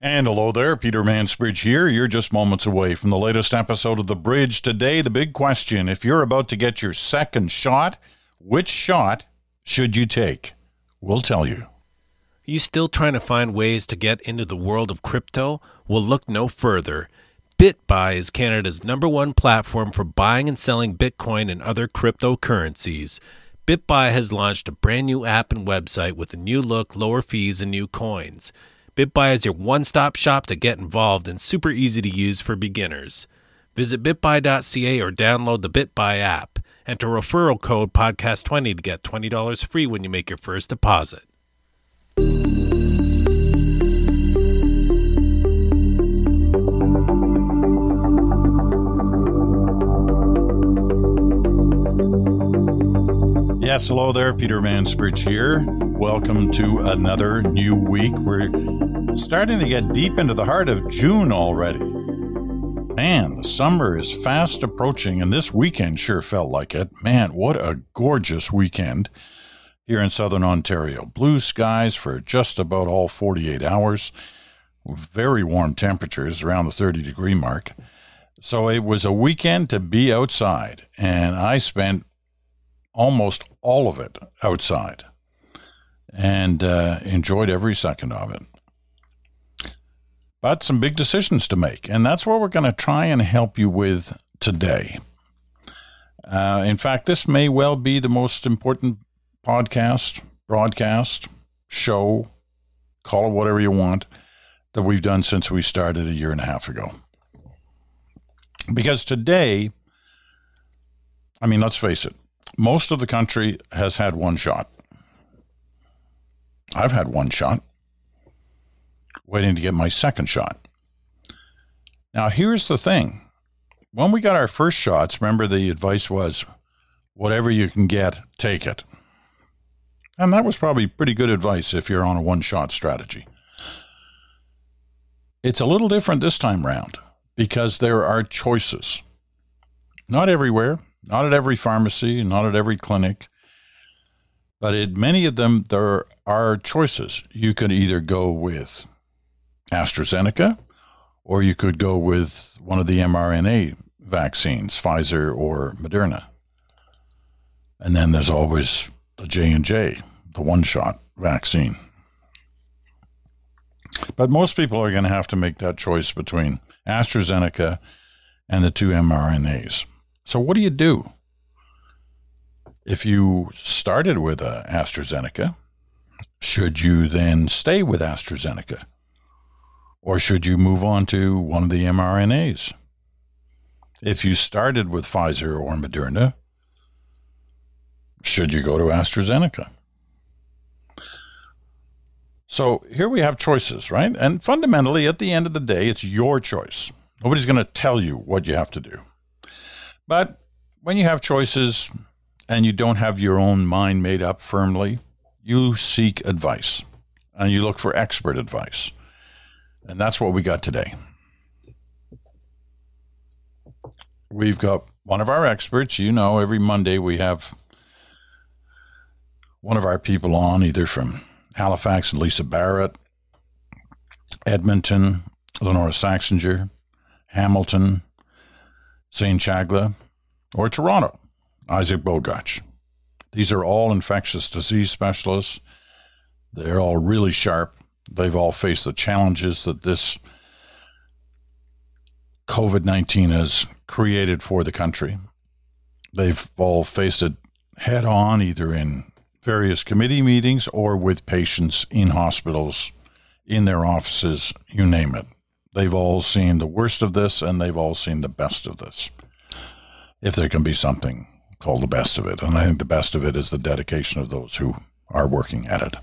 And hello there, Peter Mansbridge here. You're just moments away from the latest episode of The Bridge. Today, the big question if you're about to get your second shot, which shot should you take? We'll tell you. Are You still trying to find ways to get into the world of crypto? Well, look no further. BitBuy is Canada's number one platform for buying and selling Bitcoin and other cryptocurrencies. BitBuy has launched a brand new app and website with a new look, lower fees, and new coins. BitBuy is your one stop shop to get involved and super easy to use for beginners. Visit bitbuy.ca or download the BitBuy app. Enter referral code podcast20 to get $20 free when you make your first deposit. Yes, hello there, Peter Mansbridge here. Welcome to another new week. We're starting to get deep into the heart of June already. Man, the summer is fast approaching, and this weekend sure felt like it. Man, what a gorgeous weekend here in southern Ontario. Blue skies for just about all 48 hours, very warm temperatures around the 30 degree mark. So it was a weekend to be outside, and I spent almost all of it outside and uh, enjoyed every second of it. But some big decisions to make, and that's what we're going to try and help you with today. Uh, in fact, this may well be the most important podcast, broadcast, show, call it whatever you want, that we've done since we started a year and a half ago. Because today, I mean, let's face it, most of the country has had one shot. I've had one shot, waiting to get my second shot. Now, here's the thing when we got our first shots, remember the advice was whatever you can get, take it. And that was probably pretty good advice if you're on a one shot strategy. It's a little different this time round because there are choices. Not everywhere, not at every pharmacy, not at every clinic, but in many of them, there are choices. You could either go with AstraZeneca or you could go with one of the mRNA vaccines, Pfizer or Moderna. And then there's always the J&J, the one-shot vaccine. But most people are going to have to make that choice between AstraZeneca and the two mRNAs. So, what do you do? If you started with AstraZeneca, should you then stay with AstraZeneca? Or should you move on to one of the mRNAs? If you started with Pfizer or Moderna, should you go to AstraZeneca? So here we have choices, right? And fundamentally, at the end of the day, it's your choice. Nobody's going to tell you what you have to do. But when you have choices and you don't have your own mind made up firmly, you seek advice and you look for expert advice. And that's what we got today. We've got one of our experts. You know, every Monday we have one of our people on, either from Halifax and Lisa Barrett, Edmonton, Lynora Saxinger, Hamilton, Zain Chagla, or Toronto, Isaac Bogoch. These are all infectious disease specialists. They're all really sharp. They've all faced the challenges that this COVID 19 has created for the country. They've all faced it head on, either in various committee meetings or with patients in hospitals, in their offices, you name it. They've all seen the worst of this and they've all seen the best of this. If there can be something called the best of it. And I think the best of it is the dedication of those who are working at it.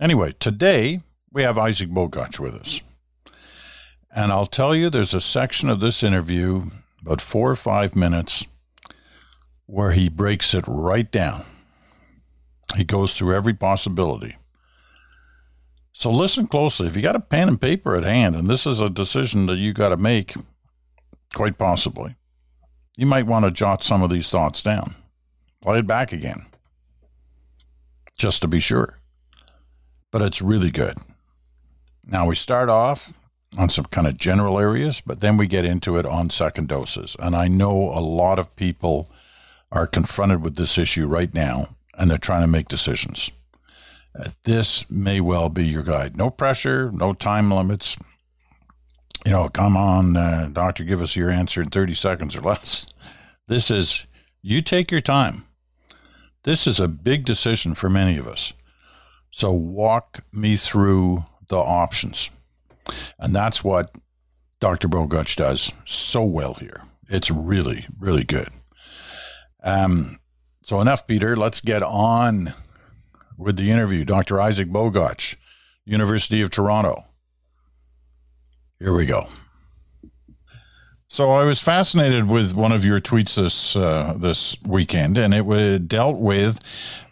Anyway, today we have Isaac Bogoch with us. And I'll tell you, there's a section of this interview, about four or five minutes, where he breaks it right down. He goes through every possibility. So listen closely. If you got a pen and paper at hand, and this is a decision that you got to make, quite possibly, you might want to jot some of these thoughts down. Play it back again, just to be sure. But it's really good. Now we start off on some kind of general areas, but then we get into it on second doses. And I know a lot of people are confronted with this issue right now and they're trying to make decisions. Uh, this may well be your guide. No pressure, no time limits. You know, come on, uh, doctor, give us your answer in 30 seconds or less. This is, you take your time. This is a big decision for many of us. So walk me through the options. And that's what Dr. Bogoch does so well here. It's really, really good. Um, so enough, Peter. Let's get on with the interview. Dr. Isaac Bogoch, University of Toronto. Here we go. So I was fascinated with one of your tweets this uh, this weekend, and it dealt with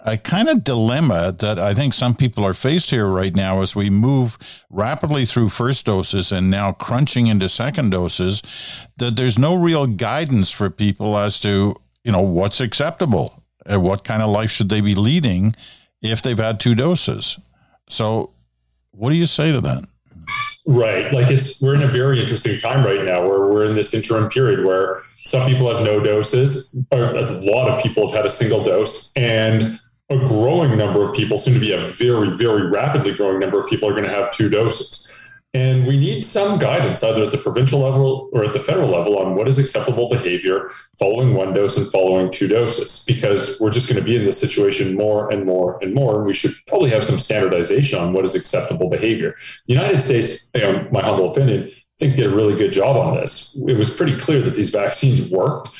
a kind of dilemma that I think some people are faced here right now as we move rapidly through first doses and now crunching into second doses. That there's no real guidance for people as to you know what's acceptable, and what kind of life should they be leading if they've had two doses. So, what do you say to that? Right. Like it's, we're in a very interesting time right now where we're in this interim period where some people have no doses, or a lot of people have had a single dose, and a growing number of people, soon to be a very, very rapidly growing number of people, are going to have two doses. And we need some guidance, either at the provincial level or at the federal level, on what is acceptable behavior following one dose and following two doses, because we're just going to be in this situation more and more and more. And we should probably have some standardization on what is acceptable behavior. The United States, you know, my humble opinion, I think did a really good job on this. It was pretty clear that these vaccines worked.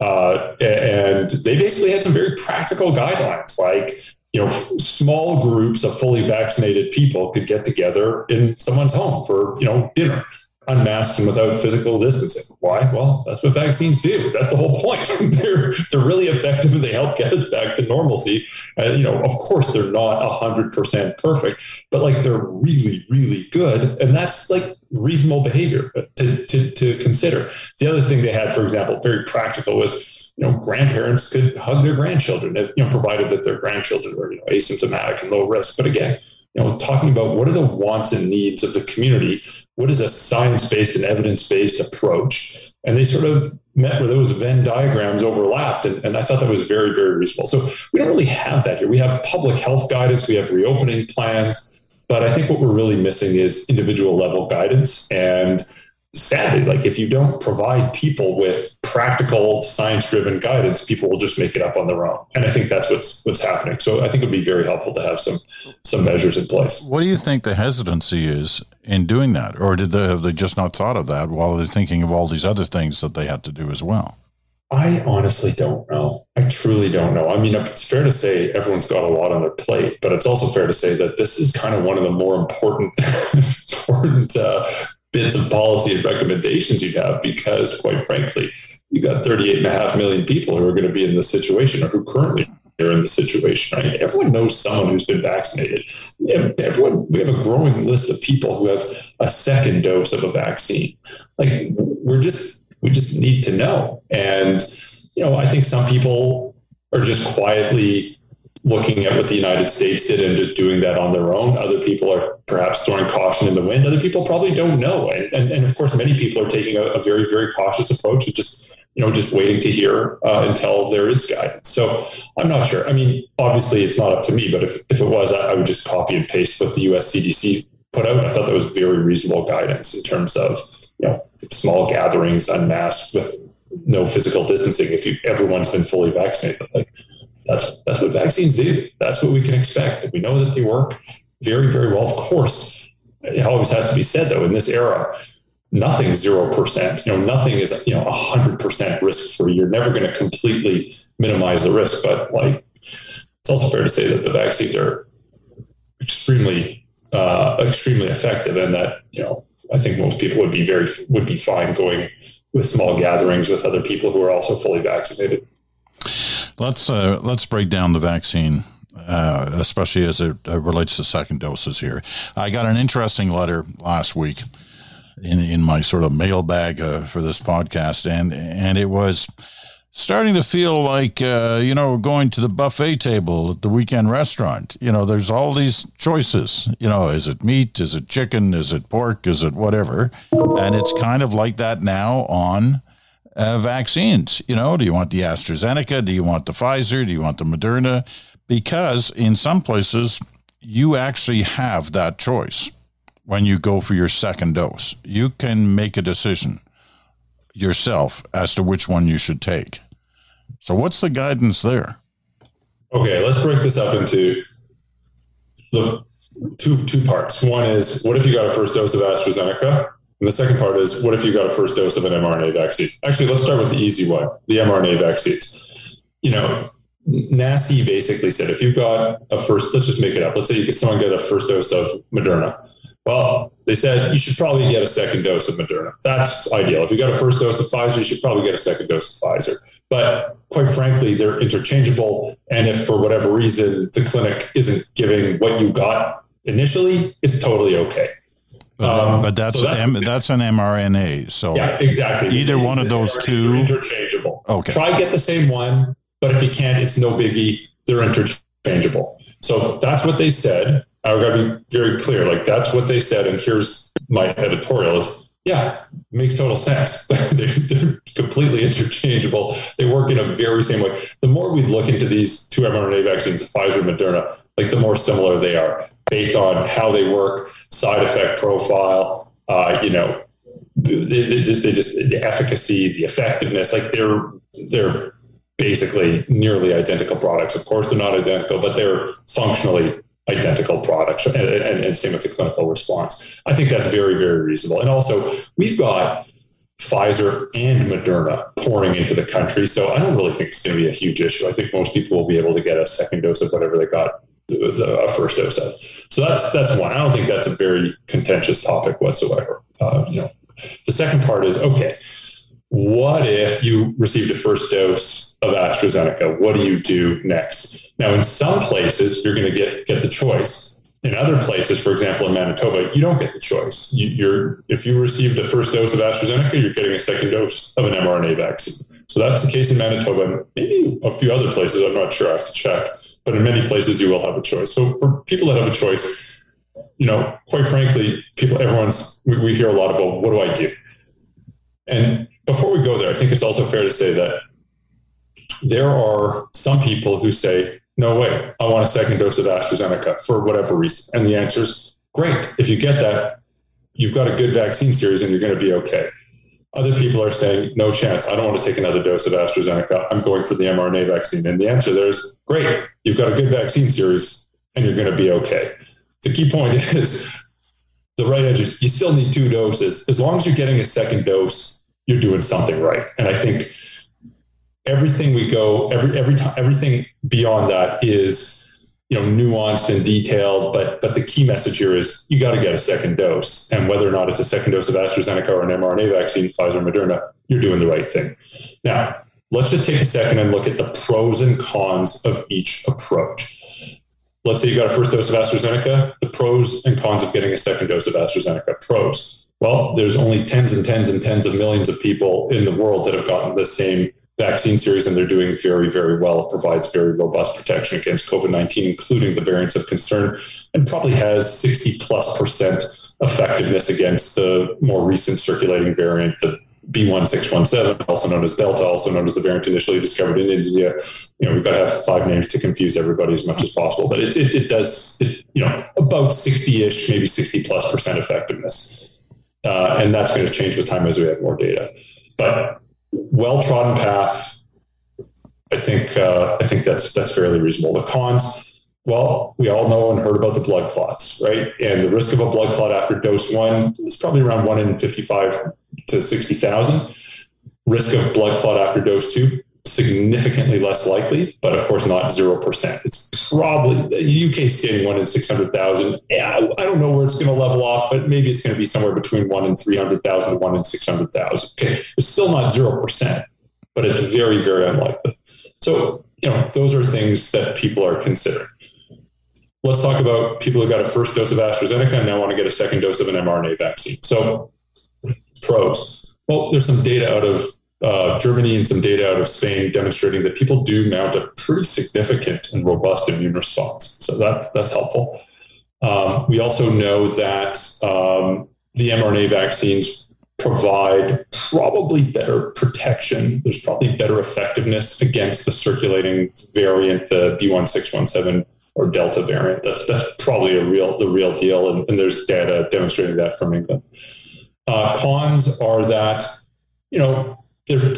Uh, and they basically had some very practical guidelines like you know, small groups of fully vaccinated people could get together in someone's home for, you know, dinner, unmasked and without physical distancing. Why? Well, that's what vaccines do. That's the whole point. they're they're really effective and they help get us back to normalcy. Uh, you know, of course, they're not hundred percent perfect, but like they're really, really good, and that's like reasonable behavior to, to to consider. The other thing they had, for example, very practical was you know, grandparents could hug their grandchildren, if, you know, provided that their grandchildren were, you know, asymptomatic and low risk. But again, you know, talking about what are the wants and needs of the community, what is a science-based and evidence-based approach, and they sort of met where those Venn diagrams overlapped, and, and I thought that was very, very reasonable. So we don't really have that here. We have public health guidance, we have reopening plans, but I think what we're really missing is individual level guidance and sadly, like if you don't provide people with practical science driven guidance, people will just make it up on their own. And I think that's what's what's happening. So I think it'd be very helpful to have some some measures in place. What do you think the hesitancy is in doing that? Or did they have they just not thought of that while they're thinking of all these other things that they have to do as well? I honestly don't know. I truly don't know. I mean, it's fair to say everyone's got a lot on their plate, but it's also fair to say that this is kind of one of the more important, important uh, bits of policy and recommendations you'd have because, quite frankly, you got 38 and a half million people who are going to be in this situation or who currently are in the situation, right? Everyone knows someone who's been vaccinated. Yeah, everyone, we have a growing list of people who have a second dose of a vaccine. Like we're just, we just need to know. And, you know, I think some people are just quietly looking at what the United States did and just doing that on their own. Other people are perhaps throwing caution in the wind. Other people probably don't know. And, and, and of course, many people are taking a, a, very, very cautious approach and just, you know, just waiting to hear uh, until there is guidance. So I'm not sure. I mean, obviously it's not up to me, but if, if it was, I, I would just copy and paste what the US CDC put out. I thought that was very reasonable guidance in terms of, you know, small gatherings, unmasked with no physical distancing if you, everyone's been fully vaccinated. Like, that's that's what vaccines do. That's what we can expect. We know that they work very, very well. Of course, it always has to be said though, in this era, nothing's zero percent. You know, nothing is you know hundred percent risk free. You're never going to completely minimize the risk, but like it's also fair to say that the vaccines are extremely uh, extremely effective, and that you know I think most people would be very would be fine going with small gatherings with other people who are also fully vaccinated. Let's uh, let's break down the vaccine, uh, especially as it uh, relates to second doses. Here, I got an interesting letter last week in in my sort of mailbag uh, for this podcast, and and it was starting to feel like uh, you know going to the buffet table at the weekend restaurant. You know, there's all these choices. You know, is it meat? Is it chicken? Is it pork? Is it whatever? And it's kind of like that now on uh, vaccines. You know, do you want the AstraZeneca? Do you want the Pfizer? Do you want the Moderna? Because in some places, you actually have that choice when you go for your second dose. You can make a decision yourself as to which one you should take. So, what's the guidance there? Okay, let's break this up into the two two parts. One is what if you got a first dose of AstraZeneca? And the second part is what if you got a first dose of an mRNA vaccine? Actually, let's start with the easy one, the mRNA vaccines. You know, NACI basically said if you've got a first, let's just make it up. Let's say you get someone get a first dose of Moderna. Well, they said you should probably get a second dose of Moderna. That's ideal. If you got a first dose of Pfizer, you should probably get a second dose of Pfizer. But quite frankly, they're interchangeable. And if for whatever reason the clinic isn't giving what you got initially, it's totally okay. But, um, but that's so that's, M, that's, an mRNA. So yeah, exactly. Either one of those two interchangeable. Okay. Try get the same one, but if you can't, it's no biggie. They're interchangeable. So that's what they said. I've got to be very clear. Like that's what they said. And here's my editorial is yeah, makes total sense. they're, they're, completely interchangeable. They work in a very same way. The more we look into these two mRNA vaccines, Pfizer, and Moderna, like the more similar they are based on how they work, side effect profile, uh, you know, they, they just, they just the efficacy, the effectiveness, like they're they're basically nearly identical products. Of course, they're not identical, but they're functionally identical products and, and, and, same with the clinical response. I think that's very, very reasonable. And also, we've got Pfizer and Moderna pouring into the country. So I don't really think it's going to be a huge issue. I think most people will be able to get a second dose of whatever they got the, the first dose of. So that's that's one. I don't think that's a very contentious topic whatsoever. Uh, you know, the second part is okay what if you received a first dose of AstraZeneca? What do you do next? Now, in some places, you're going to get, get the choice. In other places, for example, in Manitoba, you don't get the choice. You, are if you receive a first dose of AstraZeneca, you're getting a second dose of an mRNA vaccine. So that's the case in Manitoba, maybe a few other places. I'm not sure. I have to check. But in many places, you will have a choice. So for people that have a choice, you know, quite frankly, people, everyone's, we, we hear a lot about what do I do? And before we go there, I think it's also fair to say that there are some people who say, no way, I want a second dose of AstraZeneca for whatever reason. And the answer is great. If you get that, you've got a good vaccine series and you're going to be okay. Other people are saying, no chance. I don't want to take another dose of AstraZeneca. I'm going for the mRNA vaccine. And the answer there is great. You've got a good vaccine series and you're going to be okay. The key point is the right edge is you still need two doses. As long as you're getting a second dose, you're doing something right. And I think everything we go every every time everything beyond that is you know nuanced and detailed but but the key message here is you got to get a second dose. And whether or not it's a second dose of AstraZeneca or an mRNA vaccine Pfizer or Moderna you're doing the right thing. Now let's just take a second and look at the pros and cons of each approach. Let's say you got a first dose of AstraZeneca the pros and cons of getting a second dose of AstraZeneca. Pros. Well, there's only tens and tens and tens of millions of people in the world that have gotten the same vaccine series, and they're doing very, very well. It provides very robust protection against COVID 19, including the variants of concern, and probably has 60 plus percent effectiveness against the more recent circulating variant, the B1617, also known as Delta, also known as the variant initially discovered in India. You know, we've got to have five names to confuse everybody as much as possible, but it, it, it does, it, you know, about 60 ish, maybe 60 plus percent effectiveness. Uh, and that's going to change with time as we have more data. But well trodden path, I think uh, I think that's that's fairly reasonable. The cons, well, we all know and heard about the blood clots, right? And the risk of a blood clot after dose one is probably around one in fifty-five to sixty thousand. Risk of blood clot after dose two, significantly less likely, but of course not 0%. It's probably the UK stating one in 600,000. Yeah, I don't know where it's going to level off, but maybe it's going to be somewhere between one in 300,000 to one in 600,000. Okay. It's still not 0%, but it's very, very unlikely. So, you know, those are things that people are considering. Let's talk about people who got a first dose of AstraZeneca and now want to get a second dose of an mRNA vaccine. So, pros. Well, there's some data out of uh, Germany and some data out of Spain demonstrating that people do mount a pretty significant and robust immune response. So that, that's helpful. Um, we also know that um, the mRNA vaccines provide probably better protection. There's probably better effectiveness against the circulating variant, the B1617 or Delta variant. That's that's probably a real the real deal, and, and there's data demonstrating that from England. Uh, cons are that you know there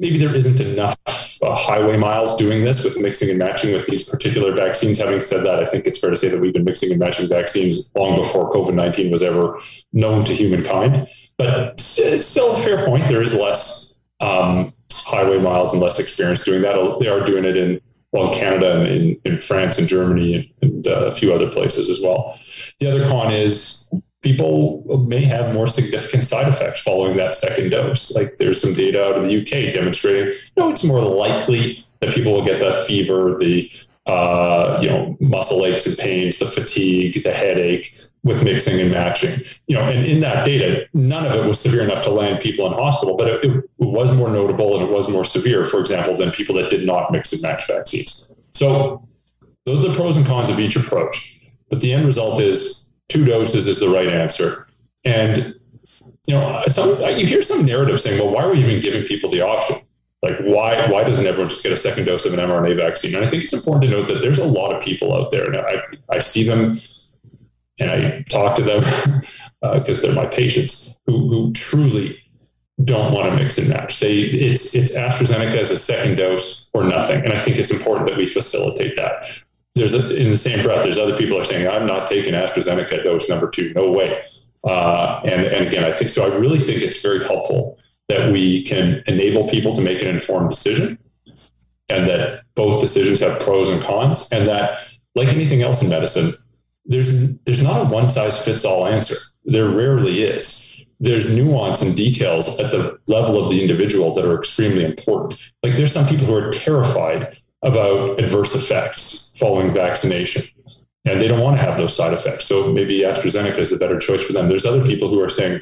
maybe there isn't enough uh, highway miles doing this with mixing and matching with these particular vaccines. Having said that, I think it's fair to say that we've been mixing and matching vaccines long before COVID nineteen was ever known to humankind. But still a fair point. There is less um, highway miles and less experience doing that. They are doing it in well, in Canada and in, in France and Germany and, and uh, a few other places as well. The other con is people may have more significant side effects following that second dose. Like there's some data out of the UK demonstrating, you know, it's more likely that people will get that fever, the uh, you know, muscle aches and pains, the fatigue, the headache with mixing and matching. You know, and in that data, none of it was severe enough to land people in hospital, but it, it was more notable and it was more severe, for example, than people that did not mix and match vaccines. So those are the pros and cons of each approach. But the end result is two doses is the right answer. And you know, some you hear some narrative saying, "Well, why are we even giving people the option? Like, why why doesn't everyone just get a second dose of an mRNA vaccine?" And I think it's important to note that there's a lot of people out there, and I I see them, and I talk to them because uh, they're my patients who who truly don't want to mix and match. They it's it's AstraZeneca as a second dose or nothing, and I think it's important that we facilitate that there's a, in the same breath, there's other people are saying, I'm not taking AstraZeneca dose number two. No way. Uh, and, and again, I think so. I really think it's very helpful that we can enable people to make an informed decision and that both decisions have pros and cons and that like anything else in medicine, there's, there's not a one size fits all answer. There rarely is there's nuance and details at the level of the individual that are extremely important. Like there's some people who are terrified about adverse effects following vaccination. And they don't want to have those side effects. So maybe AstraZeneca is the better choice for them. There's other people who are saying,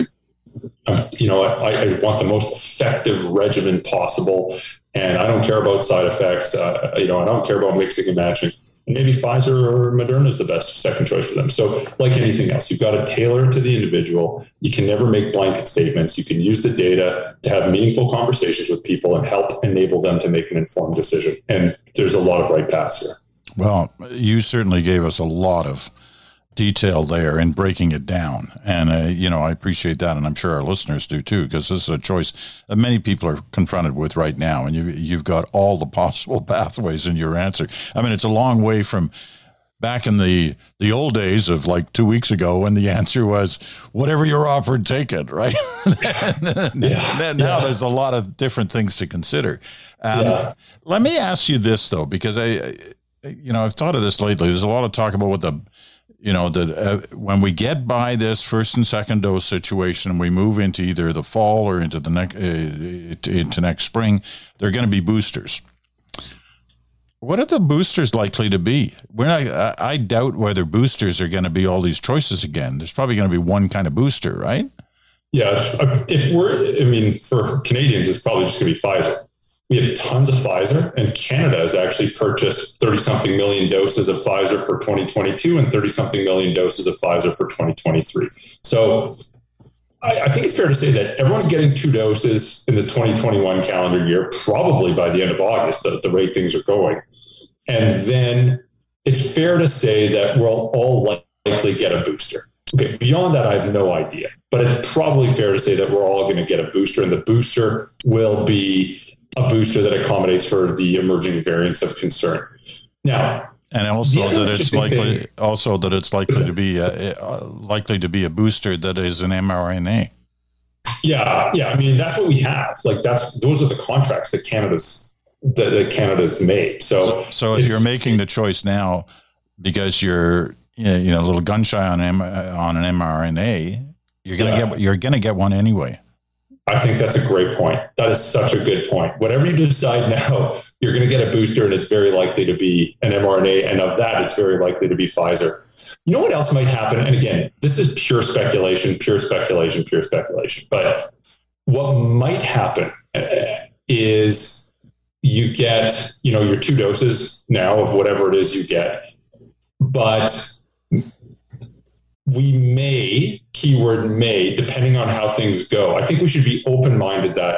um, you know, I, I, want the most effective regimen possible, and I don't care about side effects. Uh, you know, I don't care about mixing and matching maybe Pfizer or Moderna is the best second choice for them. So, like anything else, you've got to tailor it to the individual. You can never make blanket statements. You can use the data to have meaningful conversations with people and help enable them to make an informed decision. And there's a lot of right paths here. Well, you certainly gave us a lot of detail there and breaking it down. And, uh, you know, I appreciate that. And I'm sure our listeners do too, because this is a choice that many people are confronted with right now. And you, you've got all the possible pathways in your answer. I mean, it's a long way from back in the, the old days of like two weeks ago when the answer was whatever you're offered, take it, right? yeah. now yeah. there's a lot of different things to consider. Um, yeah. Let me ask you this though, because I, you know, I've thought of this lately. There's a lot of talk about what the you know that uh, when we get by this first and second dose situation, we move into either the fall or into the next uh, into next spring. They're going to be boosters. What are the boosters likely to be? We're not, I doubt whether boosters are going to be all these choices again. There's probably going to be one kind of booster, right? Yeah, if we're, I mean, for Canadians, it's probably just going to be Pfizer we have tons of Pfizer, and Canada has actually purchased 30 something million doses of Pfizer for 2022 and 30 something million doses of Pfizer for 2023. So I, I, think it's fair to say that everyone's getting two doses in the 2021 calendar year, probably by the end of August, at the rate things are going. And then it's fair to say that we'll all likely get a booster. Okay, beyond that, I have no idea. But it's probably fair to say that we're all going to get a booster, and the booster will be a booster that accommodates for the emerging variants of concern. Now, and also that it's likely thing, also that it's likely to be a, uh, likely to be a booster that is an mRNA. Yeah, yeah. I mean, that's what we have. Like that's those are the contracts that Canada's that, that Canada's made. So, so, so if you're making the choice now because you're you know a little gun shy on M, on an mRNA, you're gonna yeah. get you're gonna get one anyway. I think that's a great point. That is such a good point. Whatever you decide now, you're going to get a booster, and it's very likely to be an mRNA. And of that, it's very likely to be Pfizer. You know what else might happen? And again, this is pure speculation, pure speculation, pure speculation. But what might happen is you get, you know, your two doses now of whatever it is you get, but we may, keyword may, depending on how things go. I think we should be open minded that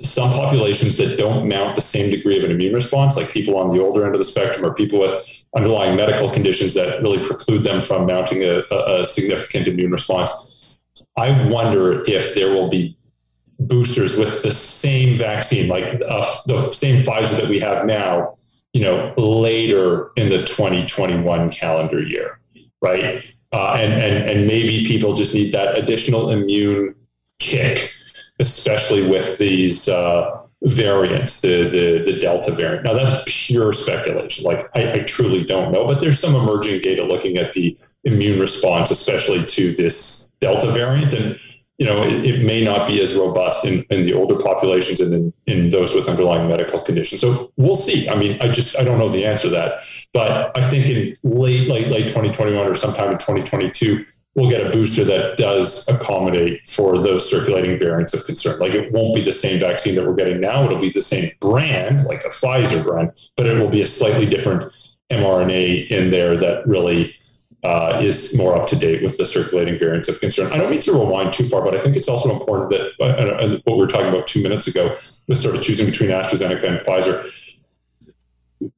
some populations that don't mount the same degree of an immune response, like people on the older end of the spectrum or people with underlying medical conditions that really preclude them from mounting a, a significant immune response. I wonder if there will be boosters with the same vaccine, like uh, the same Pfizer that we have now, you know, later in the 2021 calendar year, right? Uh, and, and, and maybe people just need that additional immune kick, especially with these uh, variants, the, the, the Delta variant. Now, that's pure speculation. Like, I, I truly don't know, but there's some emerging data looking at the immune response, especially to this Delta variant. And you know, it, it, may not be as robust in, in the older populations and in, in those with underlying medical conditions. So we'll see. I mean, I just I don't know the answer to that, but I think in late late late 2021 or sometime in 2022 we'll get a booster that does accommodate for those circulating variants of concern. Like it won't be the same vaccine that we're getting now. It'll be the same brand, like a Pfizer brand, but it will be a slightly different mRNA in there that really uh, is more up to date with the circulating variants of concern. I don't mean to rewind too far, but I think it's also important that uh, what we were talking about two minutes ago, the sort of choosing between AstraZeneca and Pfizer.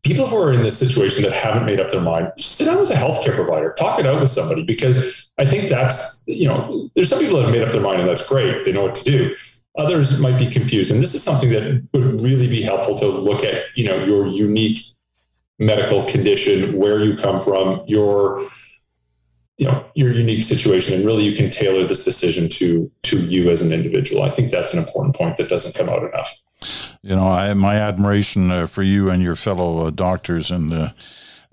People who are in this situation that haven't made up their mind, sit down with a healthcare provider, talk it out with somebody, because I think that's, you know, there's some people that have made up their mind and that's great. They know what to do. Others might be confused. And this is something that would really be helpful to look at, you know, your unique medical condition, where you come from, your you know your unique situation and really you can tailor this decision to to you as an individual i think that's an important point that doesn't come out enough you know i my admiration uh, for you and your fellow uh, doctors in the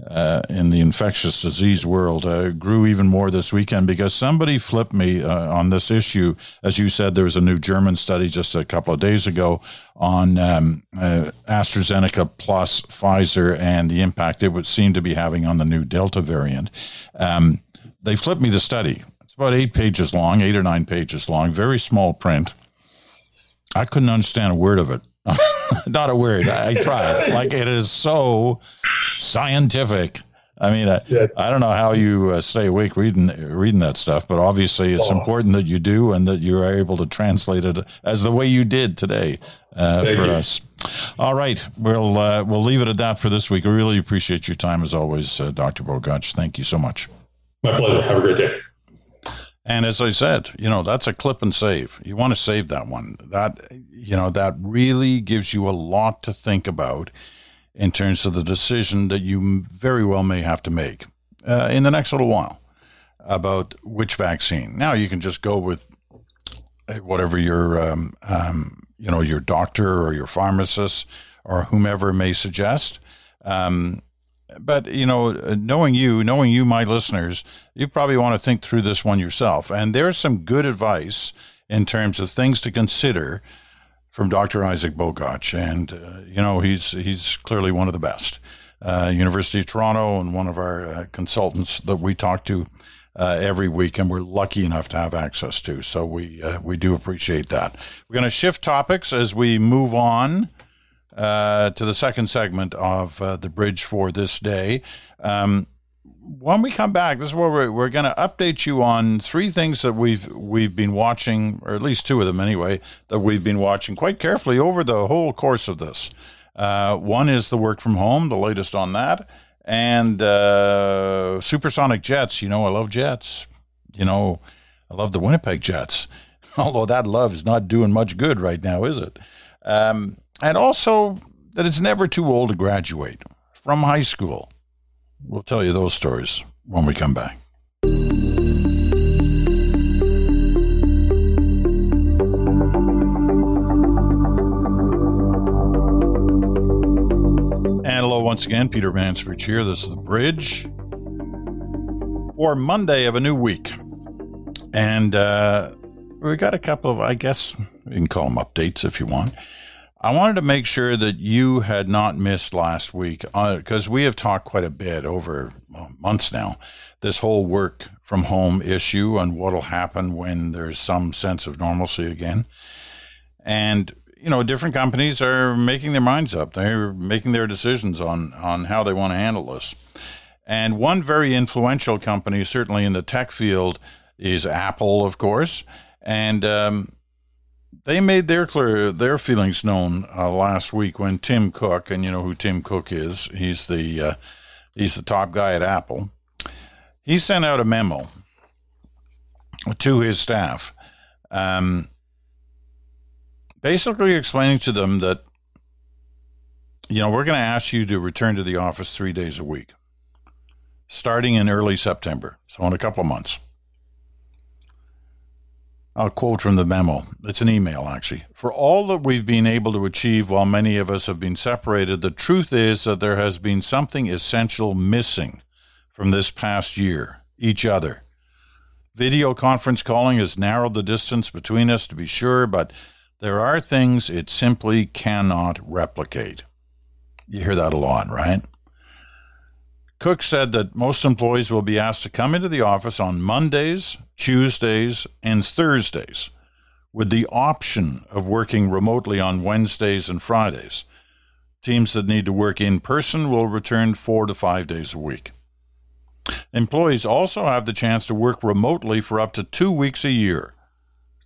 uh, in the infectious disease world uh, grew even more this weekend because somebody flipped me uh, on this issue. As you said, there was a new German study just a couple of days ago on um, uh, AstraZeneca plus Pfizer and the impact it would seem to be having on the new Delta variant. Um, they flipped me the study. It's about eight pages long, eight or nine pages long, very small print. I couldn't understand a word of it. Not a word. I tried. Like it is so scientific. I mean, I, I don't know how you uh, stay awake reading reading that stuff, but obviously it's oh. important that you do and that you are able to translate it as the way you did today uh, for you. us. All right, we'll uh, we'll leave it at that for this week. I really appreciate your time as always, uh, Dr. Bogoch. Thank you so much. My pleasure. Have a great day. And as I said, you know, that's a clip and save. You want to save that one. That, you know, that really gives you a lot to think about in terms of the decision that you very well may have to make uh, in the next little while about which vaccine. Now you can just go with uh, whatever your, um, um, you know, your doctor or your pharmacist or whomever may suggest. Um, but you know, knowing you, knowing you, my listeners, you probably want to think through this one yourself. And there's some good advice in terms of things to consider from Dr. Isaac Bogoch, and uh, you know, he's he's clearly one of the best. Uh, University of Toronto, and one of our uh, consultants that we talk to uh, every week, and we're lucky enough to have access to. So we uh, we do appreciate that. We're going to shift topics as we move on uh, to the second segment of uh, the bridge for this day. Um, when we come back, this is where we're, we're going to update you on three things that we've we've been watching, or at least two of them anyway, that we've been watching quite carefully over the whole course of this. Uh, one is the work from home, the latest on that, and uh, supersonic jets. You know, I love jets. You know, I love the Winnipeg Jets. Although that love is not doing much good right now, is it? Um, and also that it's never too old to graduate from high school. We'll tell you those stories when we come back. And hello once again, Peter Mansbridge here. This is The Bridge for Monday of a new week. And uh, we got a couple of, I guess, you can call them updates if you want. I wanted to make sure that you had not missed last week because uh, we have talked quite a bit over well, months now. This whole work from home issue and what will happen when there's some sense of normalcy again. And you know, different companies are making their minds up. They're making their decisions on on how they want to handle this. And one very influential company, certainly in the tech field, is Apple, of course. And um, they made their clear their feelings known uh, last week when Tim Cook, and you know who Tim Cook is. He's the uh, he's the top guy at Apple. He sent out a memo to his staff, um, basically explaining to them that you know we're going to ask you to return to the office three days a week, starting in early September, so in a couple of months. I'll quote from the memo. It's an email, actually. For all that we've been able to achieve while many of us have been separated, the truth is that there has been something essential missing from this past year each other. Video conference calling has narrowed the distance between us, to be sure, but there are things it simply cannot replicate. You hear that a lot, right? Cook said that most employees will be asked to come into the office on Mondays, Tuesdays, and Thursdays, with the option of working remotely on Wednesdays and Fridays. Teams that need to work in person will return four to five days a week. Employees also have the chance to work remotely for up to two weeks a year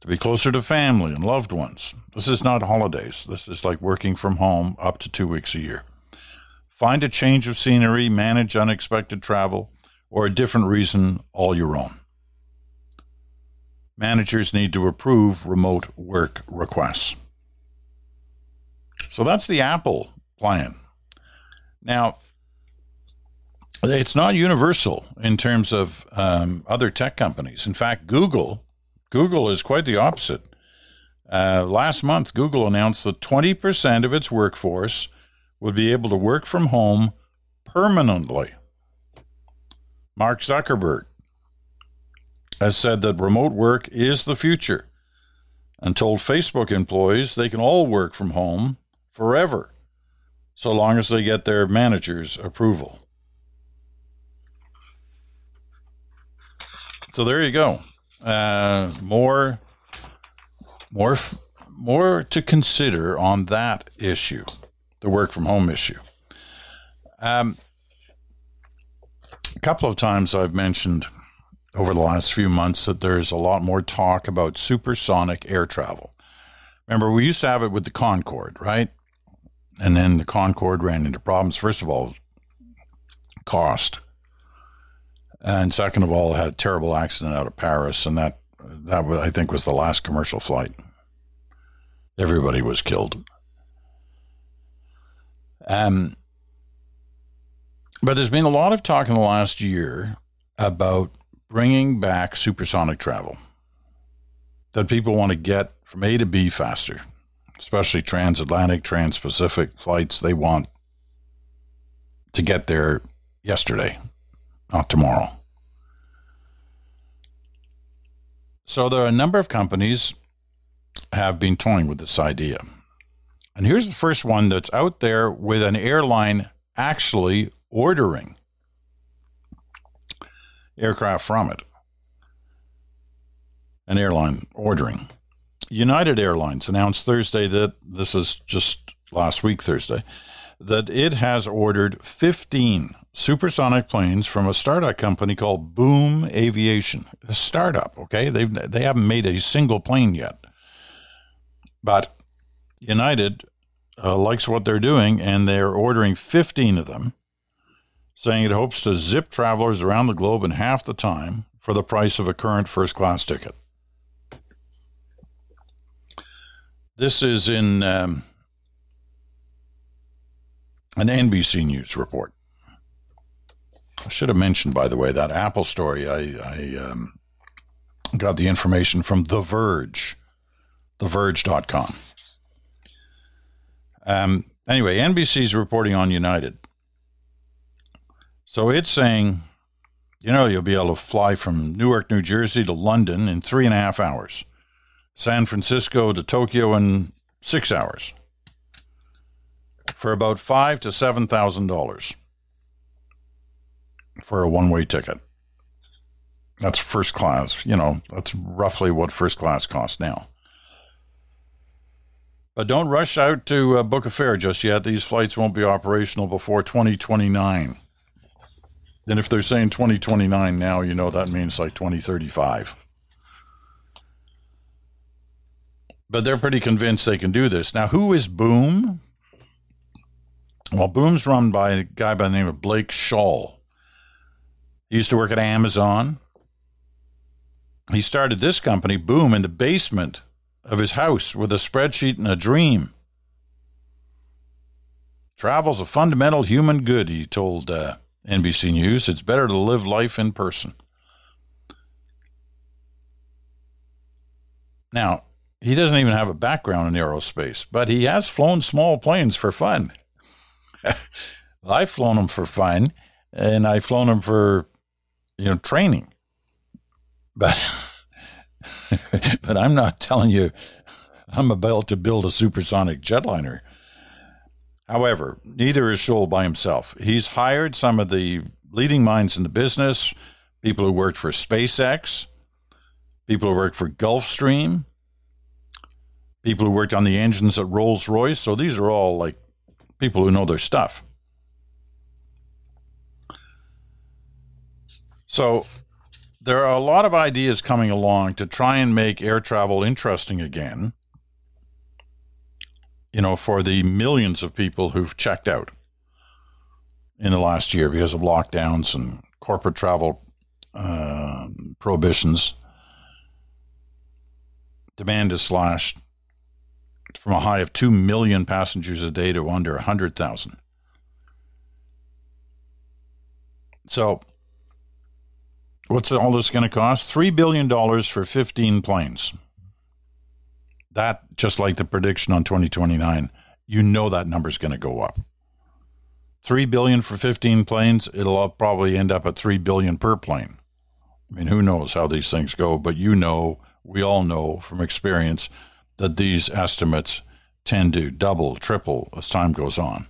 to be closer to family and loved ones. This is not holidays. This is like working from home up to two weeks a year. Find a change of scenery, manage unexpected travel, or a different reason all your own. Managers need to approve remote work requests. So that's the Apple plan. Now, it's not universal in terms of um, other tech companies. In fact, Google, Google is quite the opposite. Uh, last month, Google announced that 20% of its workforce would be able to work from home permanently. Mark Zuckerberg has said that remote work is the future and told Facebook employees they can all work from home forever so long as they get their manager's approval. So there you go. Uh, more, more, more to consider on that issue the work from home issue. Um, a couple of times I've mentioned over the last few months that there's a lot more talk about supersonic air travel. Remember, we used to have it with the Concorde, right? And then the Concorde ran into problems. First of all, cost. And second of all, had a terrible accident out of Paris, and that that I think was the last commercial flight. Everybody was killed. Um, but there's been a lot of talk in the last year about bringing back supersonic travel. That people want to get from A to B faster, especially transatlantic, trans-Pacific flights. They want to get there yesterday, not tomorrow. So there are a number of companies have been toying with this idea. And here's the first one that's out there with an airline actually ordering aircraft from it. An airline ordering. United Airlines announced Thursday that this is just last week, Thursday, that it has ordered 15 supersonic planes from a startup company called Boom Aviation. A startup, okay? They've, they haven't made a single plane yet. But United uh, likes what they're doing, and they're ordering 15 of them, saying it hopes to zip travelers around the globe in half the time for the price of a current first class ticket. This is in um, an NBC News report. I should have mentioned, by the way, that Apple story. I, I um, got the information from The Verge, TheVerge.com. Um, anyway, NBC's reporting on United. So it's saying, you know, you'll be able to fly from Newark, New Jersey to London in three and a half hours, San Francisco to Tokyo in six hours, for about five to seven thousand dollars for a one-way ticket. That's first class. You know, that's roughly what first class costs now. But don't rush out to uh, book a fare just yet. These flights won't be operational before 2029. And if they're saying 2029 now, you know that means like 2035. But they're pretty convinced they can do this. Now, who is Boom? Well, Boom's run by a guy by the name of Blake Scholl. He used to work at Amazon. He started this company, Boom, in the basement of his house with a spreadsheet and a dream. Travel's a fundamental human good, he told uh, NBC News. It's better to live life in person. Now, he doesn't even have a background in aerospace, but he has flown small planes for fun. I've flown them for fun, and I've flown them for, you know, training. But, but I'm not telling you I'm about to build a supersonic jetliner. However, neither is Scholl by himself. He's hired some of the leading minds in the business, people who worked for SpaceX, people who worked for Gulfstream, people who worked on the engines at Rolls Royce. So these are all like people who know their stuff. So there are a lot of ideas coming along to try and make air travel interesting again you know, for the millions of people who've checked out in the last year because of lockdowns and corporate travel uh, prohibitions. Demand is slashed from a high of 2 million passengers a day to under 100,000. So, what's all this going to cost? $3 billion for 15 planes. That just like the prediction on 2029 you know that number's going to go up. 3 billion for 15 planes it'll probably end up at 3 billion per plane. I mean who knows how these things go but you know we all know from experience that these estimates tend to double triple as time goes on.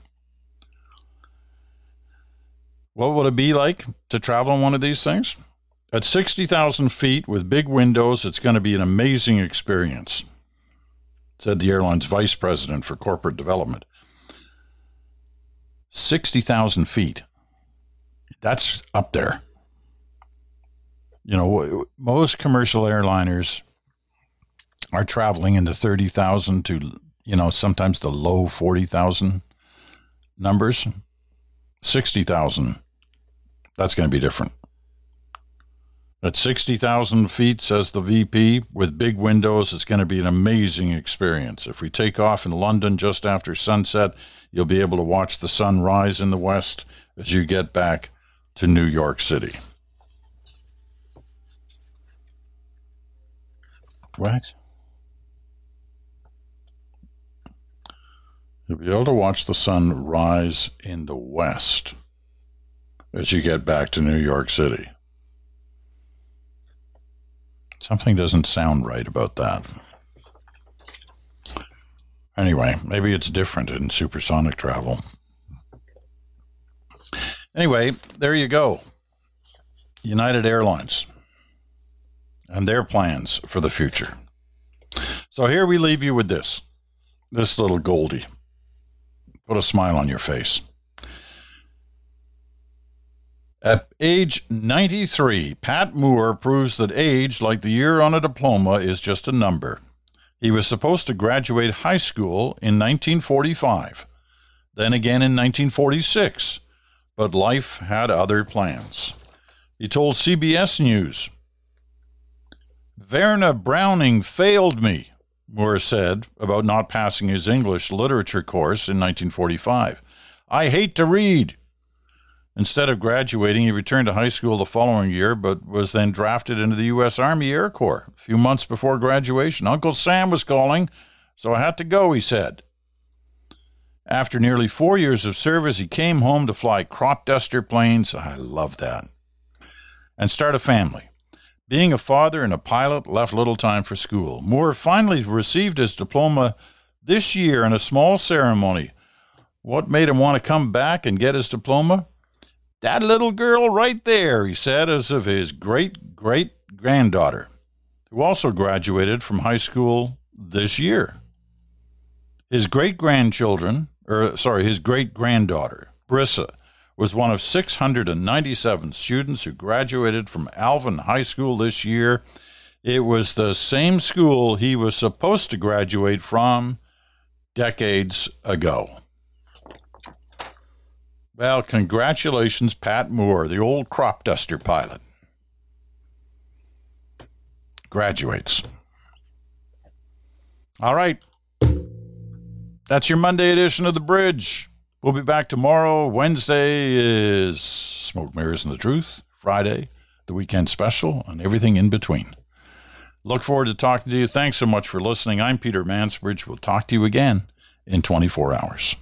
What would it be like to travel on one of these things at 60,000 feet with big windows it's going to be an amazing experience said the airline's vice president for corporate development. 60,000 feet. That's up there. You know, most commercial airliners are traveling in the 30,000 to, you know, sometimes the low 40,000 numbers. 60,000, that's going to be different. At 60,000 feet, says the VP, with big windows, it's going to be an amazing experience. If we take off in London just after sunset, you'll be able to watch the sun rise in the west as you get back to New York City. What? You'll be able to watch the sun rise in the west as you get back to New York City. Something doesn't sound right about that. Anyway, maybe it's different in supersonic travel. Anyway, there you go. United Airlines and their plans for the future. So here we leave you with this this little Goldie. Put a smile on your face. At age 93, Pat Moore proves that age, like the year on a diploma, is just a number. He was supposed to graduate high school in 1945, then again in 1946, but life had other plans. He told CBS News, Verna Browning failed me, Moore said about not passing his English literature course in 1945. I hate to read. Instead of graduating, he returned to high school the following year, but was then drafted into the U.S. Army Air Corps a few months before graduation. Uncle Sam was calling, so I had to go, he said. After nearly four years of service, he came home to fly crop duster planes. I love that. And start a family. Being a father and a pilot left little time for school. Moore finally received his diploma this year in a small ceremony. What made him want to come back and get his diploma? That little girl right there, he said, as of his great great granddaughter, who also graduated from high school this year. His great grandchildren, or er, sorry, his great granddaughter, Brissa, was one of 697 students who graduated from Alvin High School this year. It was the same school he was supposed to graduate from decades ago. Well, congratulations, Pat Moore, the old crop duster pilot. Graduates. All right. That's your Monday edition of The Bridge. We'll be back tomorrow. Wednesday is Smoke Mirrors and the Truth. Friday, the weekend special, and everything in between. Look forward to talking to you. Thanks so much for listening. I'm Peter Mansbridge. We'll talk to you again in 24 hours.